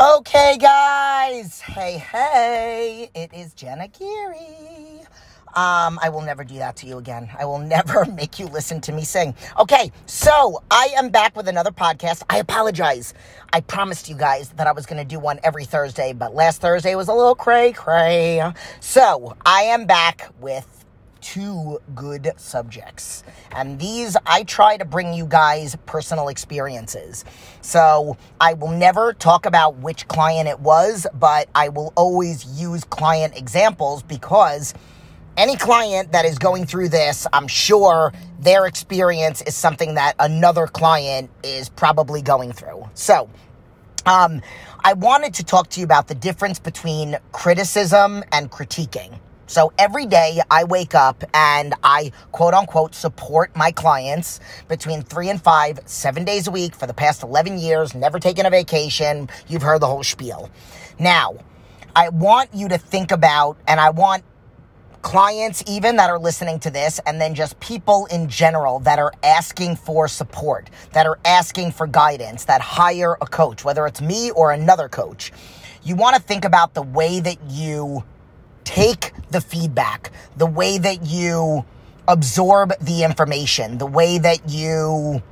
Okay, guys. Hey, hey. It is Jenna Aguirre. Um, I will never do that to you again. I will never make you listen to me sing. Okay, so I am back with another podcast. I apologize. I promised you guys that I was going to do one every Thursday, but last Thursday was a little cray cray. So I am back with two good subjects. And these, I try to bring you guys personal experiences. So I will never talk about which client it was, but I will always use client examples because any client that is going through this, I'm sure their experience is something that another client is probably going through. So, um, I wanted to talk to you about the difference between criticism and critiquing. So every day I wake up and I quote unquote support my clients between three and five, seven days a week for the past 11 years, never taken a vacation. You've heard the whole spiel. Now, I want you to think about, and I want clients even that are listening to this, and then just people in general that are asking for support, that are asking for guidance, that hire a coach, whether it's me or another coach. You want to think about the way that you take the feedback, the way that you absorb the information, the way that you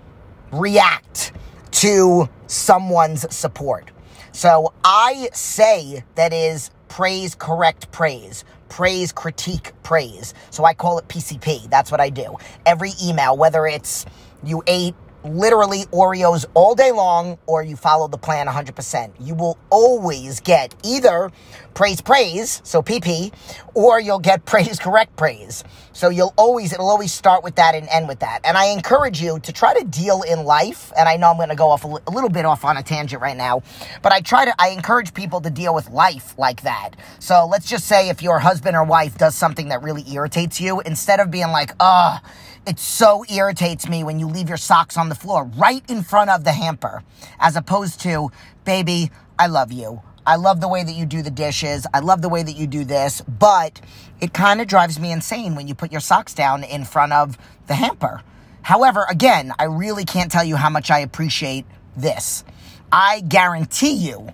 react to someone's support. So I say that is praise, correct praise, praise, critique, praise. So I call it PCP. That's what I do. Every email, whether it's you ate literally Oreos all day long or you follow the plan 100%. You will always get either praise praise, so PP, or you'll get praise correct praise. So you'll always it'll always start with that and end with that. And I encourage you to try to deal in life, and I know I'm going to go off a, little bit off on a tangent right now, but I try to I encourage people to deal with life like that. So let's just say if your husband or wife does something that really irritates you, instead of being like, "Ugh, it so irritates me when you leave your socks on the floor right in front of the hamper, as opposed to, baby, I love you. I love the way that you do the dishes. I love the way that you do this, but it kind of drives me insane when you put your socks down in front of the hamper. However, again, I really can't tell you how much I appreciate this. I guarantee you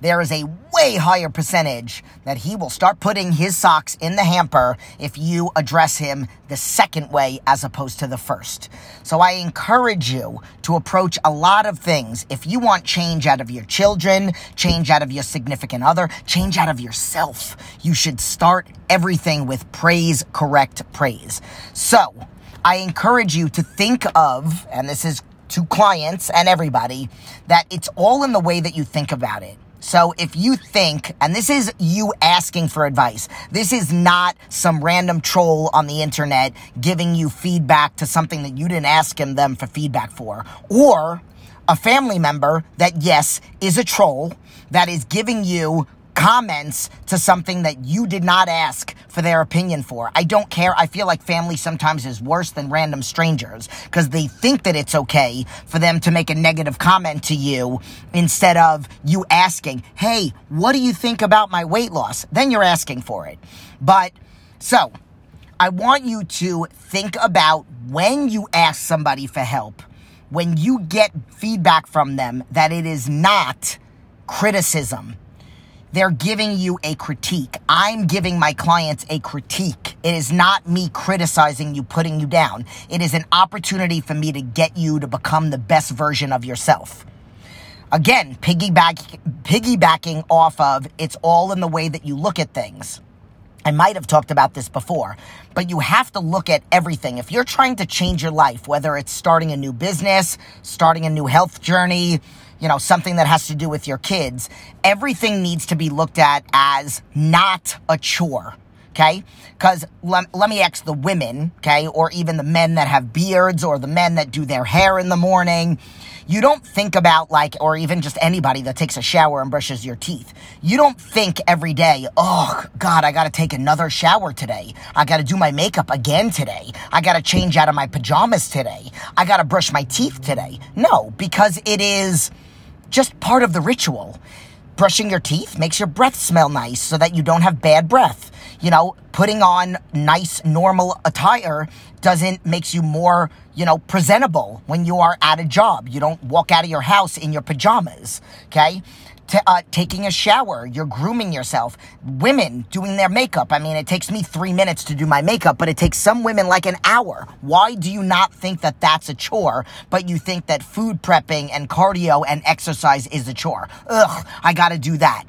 there is a way higher percentage that he will start putting his socks in the hamper if you address him the second way as opposed to the first. So I encourage you to approach a lot of things. If you want change out of your children, change out of your significant other, change out of yourself, you should start everything with praise, correct praise. So I encourage you to think of, and this is to clients and everybody, that it's all in the way that you think about it. So if you think, and this is you asking for advice, this is not some random troll on the internet giving you feedback to something that you didn't ask him them for feedback for, or a family member that yes is a troll that is giving you comments to something that you did not ask for their opinion for. I don't care. I feel like family sometimes is worse than random strangers because they think that it's okay for them to make a negative comment to you instead of you asking, Hey, what do you think about my weight loss? Then you're asking for it. But so I want you to think about when you ask somebody for help, when you get feedback from them, that it is not criticism they're giving you a critique. I'm giving my clients a critique. It is not me criticizing you, putting you down. It is an opportunity for me to get you to become the best version of yourself. Again, piggyback, piggybacking off of it's all in the way that you look at things. I might have talked about this before, but you have to look at everything. If you're trying to change your life, whether it's starting a new business, starting a new health journey, you know, something that has to do with your kids, everything needs to be looked at as not a chore. Okay. Cause let, let me ask the women, okay, or even the men that have beards or the men that do their hair in the morning. You don't think about like, or even just anybody that takes a shower and brushes your teeth. You don't think every day, oh God, I gotta take another shower today. I gotta do my makeup again today. I gotta change out of my pajamas today. I gotta brush my teeth today. No, because it is, just part of the ritual. Brushing your teeth makes your breath smell nice so that you don't have bad breath. You know, putting on nice, normal attire doesn't makes you more, you know, presentable when you are at a job. You don't walk out of your house in your pajamas, okay? T- uh, taking a shower, you're grooming yourself. Women doing their makeup. I mean, it takes me three minutes to do my makeup, but it takes some women like an hour. Why do you not think that that's a chore, but you think that food prepping and cardio and exercise is a chore? Ugh, I gotta do that.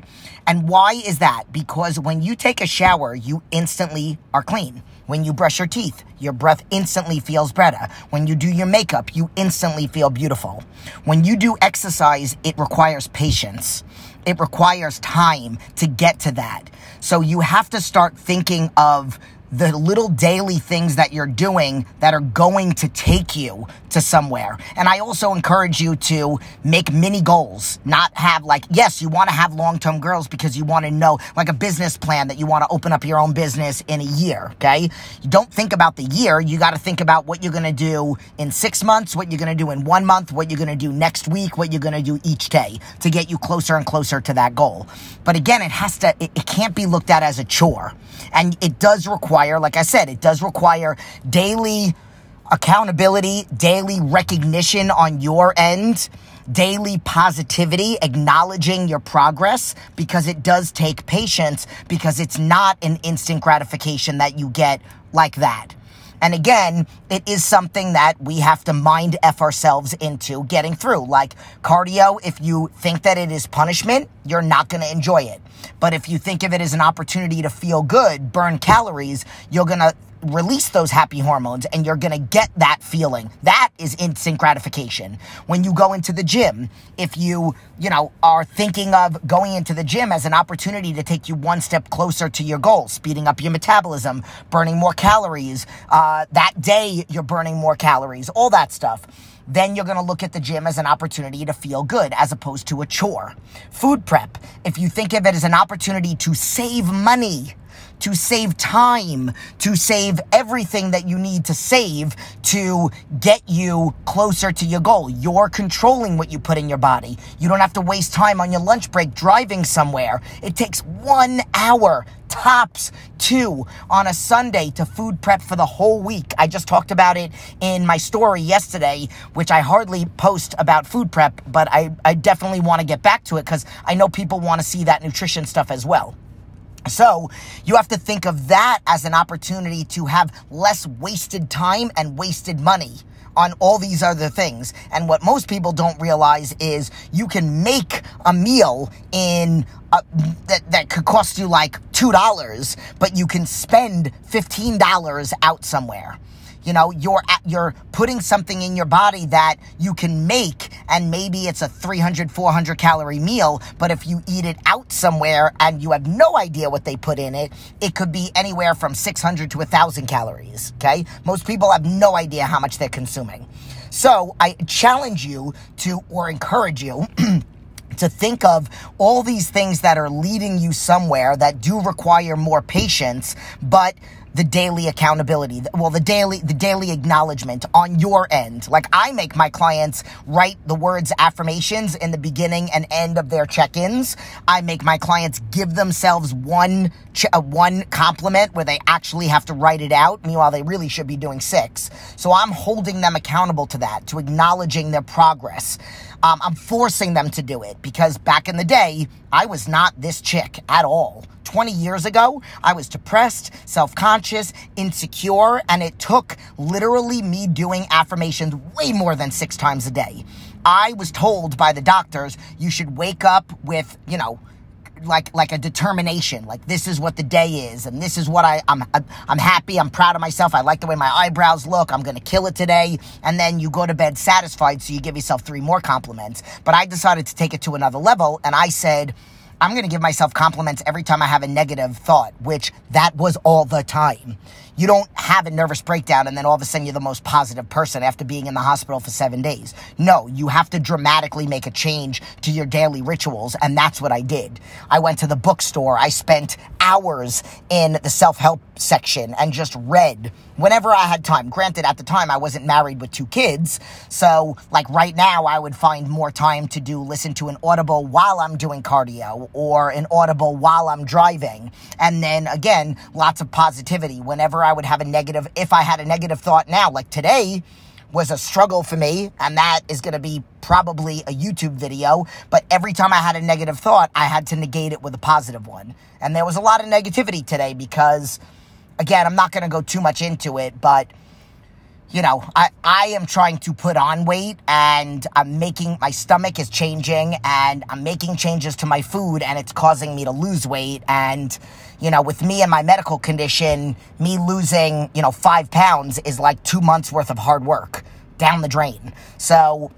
And why is that? Because when you take a shower, you instantly are clean. When you brush your teeth, your breath instantly feels better. When you do your makeup, you instantly feel beautiful. When you do exercise, it requires patience. It requires time to get to that. So you have to start thinking of the little daily things that you're doing that are going to take you to somewhere. And I also encourage you to make mini goals, not have like, yes, you want to have long term goals because you want to know, like a business plan that you want to open up your own business in a year. Okay. You don't think about the year. You got to think about what you're going to do in six months, what you're going to do in one month, what you're going to do next week, what you're going to do each day to get you closer and closer to that goal. But again, it has to, it, it can't be looked at as a chore. And it does require, like I said, it does require daily accountability, daily recognition on your end, daily positivity, acknowledging your progress because it does take patience because it's not an instant gratification that you get like that. And again, it is something that we have to mind F ourselves into getting through. Like cardio, if you think that it is punishment, you're not going to enjoy it. But if you think of it as an opportunity to feel good, burn calories, you're going to release those happy hormones and you're going to get that feeling. That is instant gratification. When you go into the gym, if you, you know, are thinking of going into the gym as an opportunity to take you one step closer to your goal, speeding up your metabolism, burning more calories, uh, that day you're burning more calories, all that stuff then you're going to look at the gym as an opportunity to feel good as opposed to a chore. Food prep, if you think of it as an opportunity to save money, to save time, to save everything that you need to save to get you closer to your goal. You're controlling what you put in your body. You don't have to waste time on your lunch break driving somewhere. It takes one hour tops two on a Sunday to food prep for the whole week. I just talked about it in my story yesterday, which I hardly post about food prep, but I, I definitely want to get back to it because I know people want to see that nutrition stuff as well. So you have to think of that as an opportunity to have less wasted time and wasted money on all these other things. And what most people don't realize is you can make a meal in a, that, that could cost you like $2, but you can spend $15 out somewhere. You know, you're at, you're putting something in your body that you can make and maybe it's a 300 400 calorie meal, but if you eat it out somewhere and you have no idea what they put in it, it could be anywhere from 600 to 1000 calories, okay? Most people have no idea how much they're consuming. So, I challenge you to or encourage you to think of all these things that are leading you somewhere that do require more patience, but the daily accountability well the daily the daily acknowledgement on your end. Like i make my clients write the words affirmations in the beginning and end of their check-ins. I make my clients give themselves one ch- uh, one compliment where they actually have to write it out. Meanwhile they really should be doing six. So i'm holding them accountable to that to acknowledging their progress. Um, i'm forcing them to do it because back in the day i was not this chick at all 20 years ago, I was depressed, self conscious, insecure, and it took literally me doing affirmations way more than six times a day. I was told by the doctors you should wake up with, you know, like like a determination like this is what the day is and this is what I I'm I'm happy I'm proud of myself I like the way my eyebrows look I'm going to kill it today and then you go to bed satisfied so you give yourself three more compliments but I decided to take it to another level and I said I'm going to give myself compliments every time I have a negative thought, which that was all the time. you don't have a nervous breakdown and then all of a sudden you're the most positive person after being in the hospital for seven days. No, you have to dramatically make a change to your daily rituals. And that's what I did. I went to the bookstore. I spent hours in the self help section and just read whenever I had time. Granted, at the time I wasn't married with two kids. So, like right now, I would find more time to do listen to an audible while I'm doing cardio or an audible while I'm driving. And then again, lots of positivity. Whenever I would have a negative, if I had a negative thought now, like today, was a struggle for me, and that is going to be probably a YouTube video. But every time I had a negative thought, I had to negate it with a positive one. And there was a lot of negativity today because again, I'm not going to go too much into it, but you know, I, I am trying to put on weight and I'm making my stomach is changing and I'm making changes to my food and it's causing me to lose weight. And, you know, with me and my medical condition, me losing, you know, five pounds is like two months worth of hard work down the drain. So,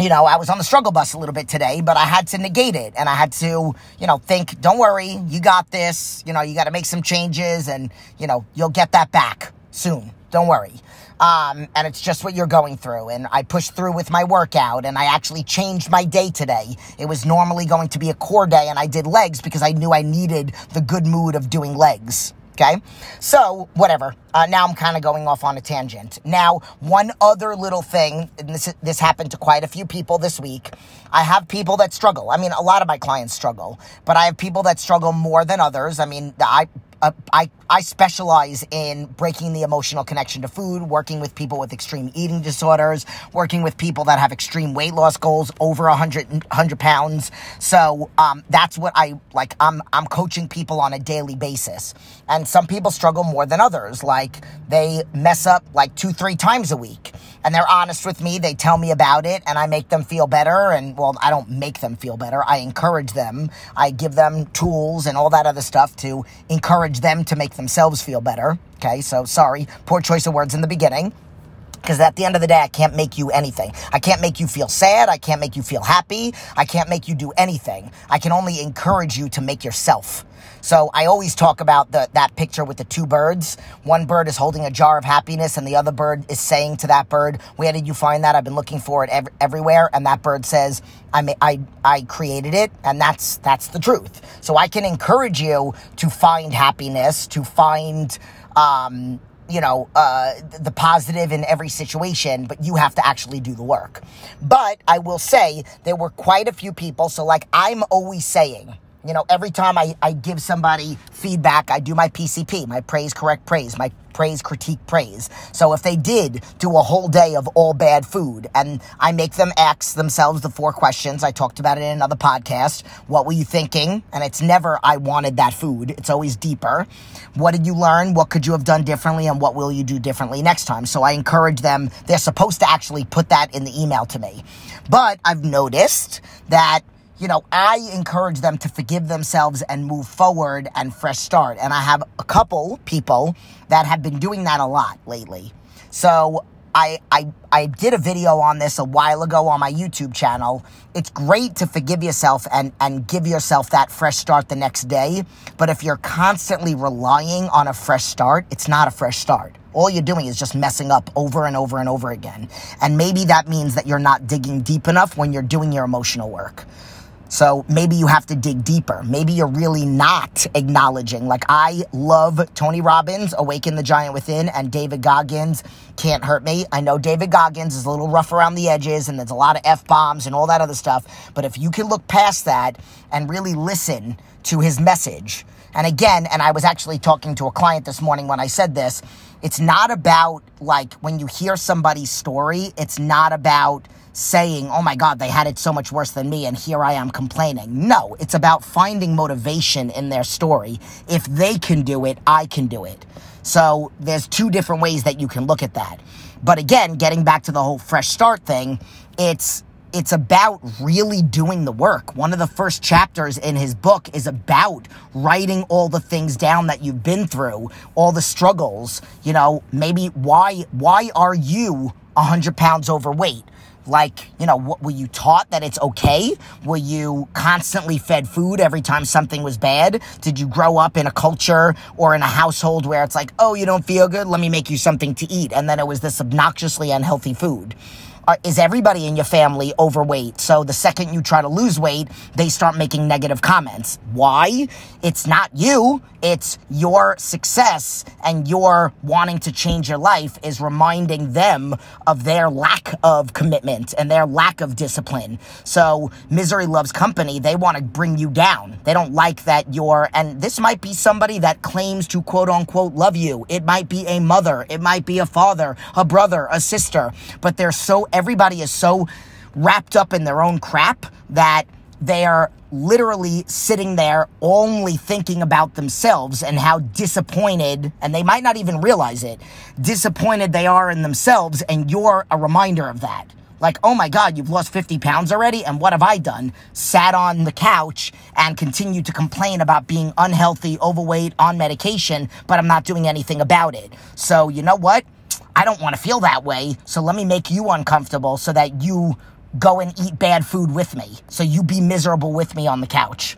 you know, I was on the struggle bus a little bit today, but I had to negate it and I had to, you know, think, don't worry, you got this. You know, you got to make some changes and, you know, you'll get that back soon. Don't worry. Um, and it's just what you're going through. And I pushed through with my workout and I actually changed my day today. It was normally going to be a core day and I did legs because I knew I needed the good mood of doing legs. Okay. So, whatever. Uh, now I'm kind of going off on a tangent. Now, one other little thing, this, this happened to quite a few people this week. I have people that struggle. I mean, a lot of my clients struggle, but I have people that struggle more than others. I mean, I uh, I, I specialize in breaking the emotional connection to food, working with people with extreme eating disorders, working with people that have extreme weight loss goals over 100, 100 pounds. So um, that's what I like. I'm, I'm coaching people on a daily basis. And some people struggle more than others. Like they mess up like two, three times a week and they're honest with me. They tell me about it and I make them feel better. And well, I don't make them feel better. I encourage them. I give them tools and all that other stuff to encourage them to make themselves feel better. Okay. So sorry, poor choice of words in the beginning. Because at the end of the day, I can't make you anything. I can't make you feel sad. I can't make you feel happy. I can't make you do anything. I can only encourage you to make yourself. So I always talk about the, that picture with the two birds. One bird is holding a jar of happiness, and the other bird is saying to that bird, "Where did you find that? I've been looking for it ev- everywhere." And that bird says, "I I I created it," and that's that's the truth. So I can encourage you to find happiness, to find. Um, you know, uh, the positive in every situation, but you have to actually do the work. But I will say there were quite a few people. So, like, I'm always saying, you know, every time I, I give somebody feedback, I do my PCP, my praise, correct praise, my praise, critique, praise. So if they did do a whole day of all bad food and I make them ask themselves the four questions, I talked about it in another podcast. What were you thinking? And it's never, I wanted that food. It's always deeper. What did you learn? What could you have done differently? And what will you do differently next time? So I encourage them. They're supposed to actually put that in the email to me. But I've noticed that you know, I encourage them to forgive themselves and move forward and fresh start. And I have a couple people that have been doing that a lot lately. So I, I, I did a video on this a while ago on my YouTube channel. It's great to forgive yourself and, and give yourself that fresh start the next day. But if you're constantly relying on a fresh start, it's not a fresh start. All you're doing is just messing up over and over and over again. And maybe that means that you're not digging deep enough when you're doing your emotional work. So maybe you have to dig deeper. Maybe you're really not acknowledging. Like I love Tony Robbins, Awaken the Giant Within, and David Goggins, Can't Hurt Me. I know David Goggins is a little rough around the edges and there's a lot of F bombs and all that other stuff. But if you can look past that and really listen to his message, and again, and I was actually talking to a client this morning when I said this, it's not about like when you hear somebody's story, it's not about saying, oh my God, they had it so much worse than me, and here I am complaining. No, it's about finding motivation in their story. If they can do it, I can do it. So there's two different ways that you can look at that. But again, getting back to the whole fresh start thing, it's it's about really doing the work. One of the first chapters in his book is about writing all the things down that you've been through, all the struggles, you know, maybe why why are you 100 pounds overweight? like, you know, what, were you taught that it's okay? Were you constantly fed food every time something was bad? Did you grow up in a culture or in a household where it's like, oh, you don't feel good? Let me make you something to eat. And then it was this obnoxiously unhealthy food uh, is everybody in your family overweight? So the second you try to lose weight, they start making negative comments. Why? It's not you. It's your success and your wanting to change your life is reminding them of their lack of commitment and their lack of discipline. So misery loves company. They want to bring you down. They don't like that you're, and this might be somebody that claims to quote unquote love you. It might be a mother. It might be a father, a brother, a sister, but they're so everybody is so wrapped up in their own crap that they're literally sitting there only thinking about themselves and how disappointed, and they might not even realize it, disappointed they are in themselves, and you're a reminder of that. Like, oh my God, you've lost 50 pounds already? And what have I done? Sat on the couch and continued to complain about being unhealthy, overweight, on medication, but I'm not doing anything about it. So, you know what? I don't want to feel that way, so let me make you uncomfortable so that you go and eat bad food with me. So you be miserable with me on the couch.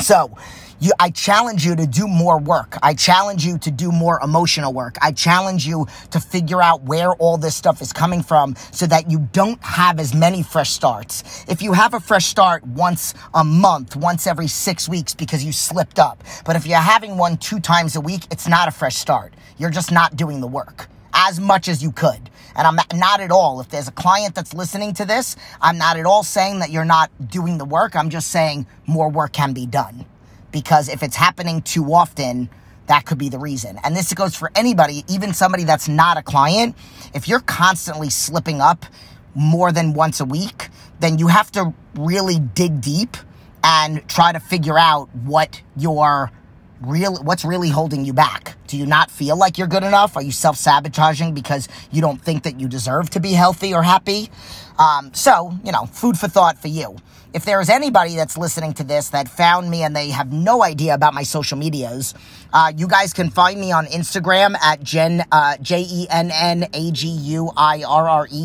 So, you, I challenge you to do more work. I challenge you to do more emotional work. I challenge you to figure out where all this stuff is coming from so that you don't have as many fresh starts. If you have a fresh start once a month, once every six weeks because you slipped up, but if you're having one two times a week, it's not a fresh start. You're just not doing the work as much as you could. And I'm not at all, if there's a client that's listening to this, I'm not at all saying that you're not doing the work. I'm just saying more work can be done. Because if it's happening too often, that could be the reason. And this goes for anybody, even somebody that's not a client. If you're constantly slipping up more than once a week, then you have to really dig deep and try to figure out what your real what's really holding you back do you not feel like you're good enough? Are you self-sabotaging because you don't think that you deserve to be healthy or happy? Um, so you know food for thought for you. If there is anybody that's listening to this that found me and they have no idea about my social medias uh, you guys can find me on instagram at jen uh, j-e-n-n-a-g-u-i-r-r-e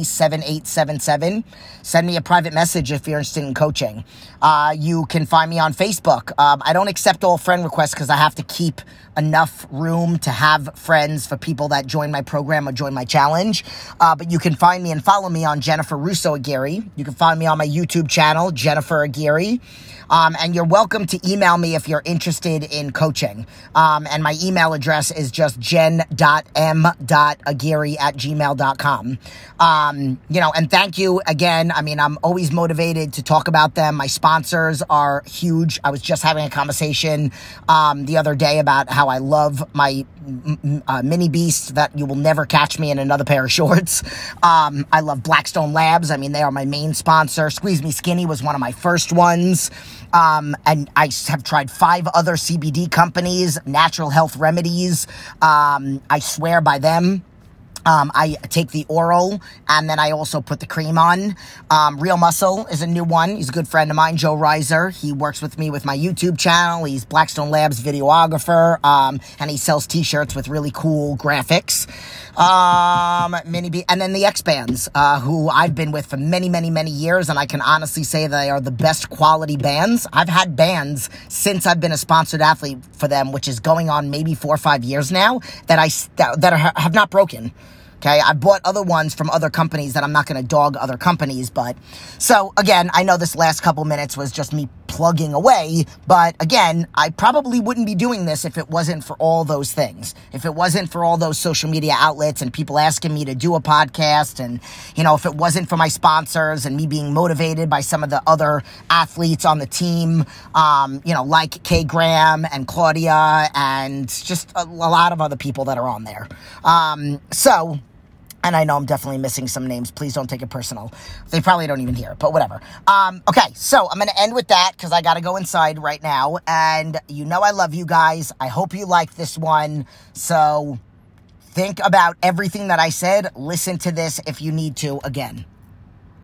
7877 send me a private message if you're interested in coaching. Uh, you can find me on facebook. Um, i don't accept all friend requests because i have to keep enough room to have friends for people that join my program or join my challenge. Uh, but you can find me and follow me on Jennifer Russo Aguirre. You can find me on my YouTube channel, Jennifer Aguirre. Um, and you're welcome to email me if you're interested in coaching. Um, and my email address is just jen.m.aguirre at gmail.com. Um, you know, and thank you again. I mean, I'm always motivated to talk about them. My sponsors are huge. I was just having a conversation um, the other day about how I love my uh, mini beast that you will never catch me in another pair of shorts. Um, I love Blackstone Labs. I mean, they are my main sponsor. Squeeze Me Skinny was one of my first ones. Um, and I have tried five other CBD companies, natural health remedies. Um, I swear by them. Um, I take the oral and then I also put the cream on. Um, Real Muscle is a new one. He's a good friend of mine, Joe Reiser. He works with me with my YouTube channel. He's Blackstone Labs videographer, um, and he sells t-shirts with really cool graphics. Um, Mini B, and then the X Bands, uh, who I've been with for many, many, many years, and I can honestly say they are the best quality bands. I've had bands since I've been a sponsored athlete for them, which is going on maybe four or five years now, that I, that are, have not broken. Okay. I bought other ones from other companies that I'm not going to dog other companies, but so again, I know this last couple minutes was just me plugging away, but again, I probably wouldn't be doing this if it wasn't for all those things. If it wasn't for all those social media outlets and people asking me to do a podcast and, you know, if it wasn't for my sponsors and me being motivated by some of the other athletes on the team, um, you know, like Kay Graham and Claudia and just a, a lot of other people that are on there. Um, so, and I know I'm definitely missing some names. Please don't take it personal. They probably don't even hear but whatever. Um, okay, so I'm going to end with that because I got to go inside right now. And you know I love you guys. I hope you like this one. So think about everything that I said. Listen to this if you need to again.